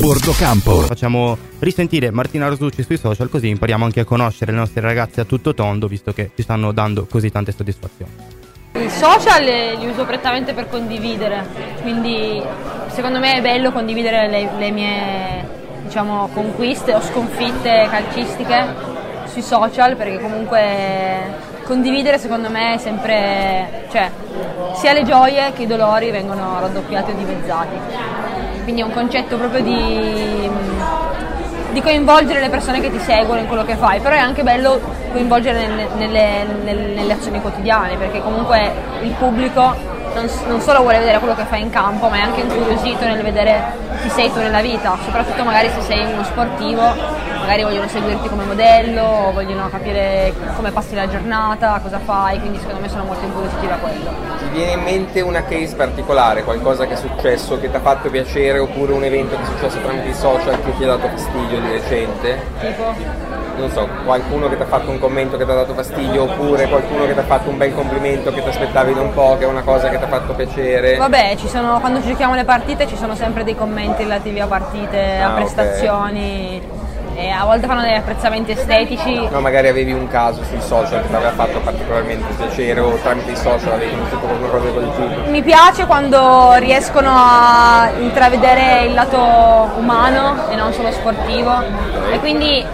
Bordo Campo. Facciamo risentire Martina Rosucci sui social così impariamo anche a conoscere le nostre ragazze a tutto tondo visto che ci stanno dando così tante soddisfazioni. I social li uso prettamente per condividere, quindi secondo me è bello condividere le, le mie diciamo, conquiste o sconfitte calcistiche sui social perché comunque condividere secondo me è sempre, cioè sia le gioie che i dolori vengono raddoppiati o dimezzati. Quindi è un concetto proprio di, di coinvolgere le persone che ti seguono in quello che fai, però è anche bello coinvolgere nelle, nelle, nelle, azioni quotidiane perché comunque il pubblico non, non, solo vuole vedere quello che fai in campo, ma è anche incuriosito nel vedere chi sei tu nella vita, soprattutto magari se sei uno sportivo, magari vogliono seguirti come modello, vogliono capire come passi la giornata, cosa fai, quindi secondo me sono molto incuriositi da quello. Ti viene in mente una case particolare, qualcosa che è successo, che ti ha fatto piacere, oppure un evento che è successo tramite i social che ti ha dato fastidio di recente? Tipo? non so, qualcuno che ti ha fatto un commento che ti ha dato fastidio oppure qualcuno che ti ha fatto un bel complimento che ti aspettavi da un po', che è una cosa che ti ha fatto piacere? Vabbè, sono, quando giochiamo le partite ci sono sempre dei commenti relativi a partite, ah, a prestazioni. Okay. E a volte fanno degli apprezzamenti estetici. No, magari avevi un caso sui social che ti aveva fatto particolarmente piacere o tramite i social avevi conosciuto qualcosa di quel tipo. Mi piace quando riescono a intravedere il lato umano e non solo sportivo. E quindi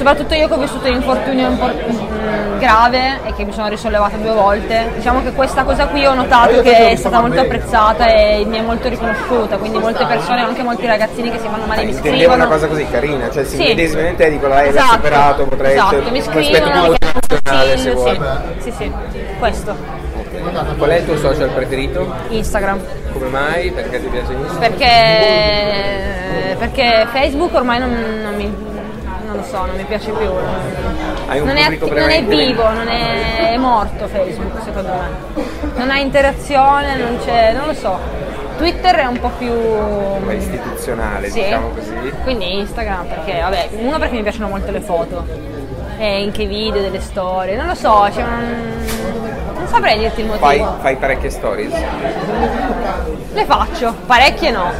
soprattutto io che ho vissuto un infortunio mm, grave e che mi sono risollevata due volte, diciamo che questa cosa qui ho notato che è stata molto apprezzata e mi è molto riconosciuta, quindi molte persone, anche molti ragazzini che si fanno male mi scrivono. Intendevo una cosa così carina, cioè si sì. medesima in te, dico lei esatto. l'ha superato, potrei esatto. mi scrivono, se vuoi. Sì, sì, sì, questo. Qual è il tuo social preferito? Instagram. Come mai? Perché ti piace Instagram? Perché, perché Facebook ormai non, non mi non so, non mi piace più. Non, non, è, non è, vivo, non è, è, morto Facebook secondo me. Non ha interazione, non c'è, non lo so. Twitter è un po' più istituzionale, sì. diciamo così. Quindi Instagram perché, vabbè, uno perché mi piacciono molto le foto. E anche i video, delle storie, non lo so, c'è un saprei dirti il motivo. Fai, fai parecchie stories? Le faccio, parecchie no.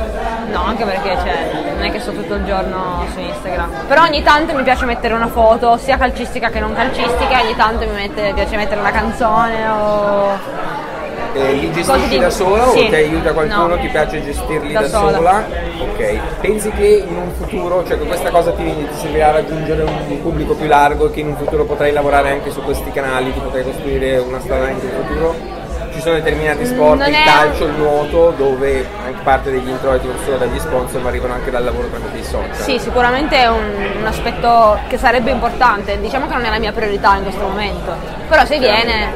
No, anche perché cioè, non è che sto tutto il giorno su Instagram. Però ogni tanto mi piace mettere una foto, sia calcistica che non calcistica, ogni tanto mi, mette, mi piace mettere una canzone o eh, li gestisci di... da sola sì. o ti aiuta qualcuno? No. Ti piace gestirli da, da sola. sola? Ok. Pensi che in un futuro, cioè che questa cosa ti, ti servirà a raggiungere un pubblico più largo e che in un futuro potrai lavorare anche su questi canali, ti potrai costruire una strada anche in futuro? Ci sono determinati sport, non il è... calcio, il nuoto, dove anche parte degli introiti non solo dagli sponsor ma arrivano anche dal lavoro tramite i social. Sì, sicuramente è un, un, aspetto che sarebbe importante, diciamo che non è la mia priorità in questo momento, però se viene,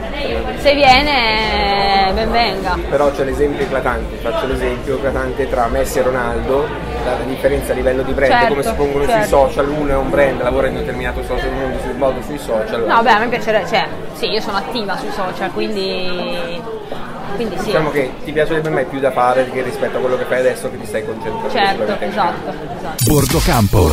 se viene ben venga. Però c'è l'esempio eclatante, faccio l'esempio eclatante tra Messi e Ronaldo, la differenza a livello di brand, certo, come si pongono certo. sui social, uno è un brand, lavora in un determinato social, uno si svolge sui social. No, beh, a me piacerebbe, cioè, sì, io sono attiva sui social, quindi quindi sì. Diciamo che ti piacerebbe mai più da fare rispetto a quello che fai adesso che ti stai concentrando. Certo, esatto, esatto. Bordo Campo.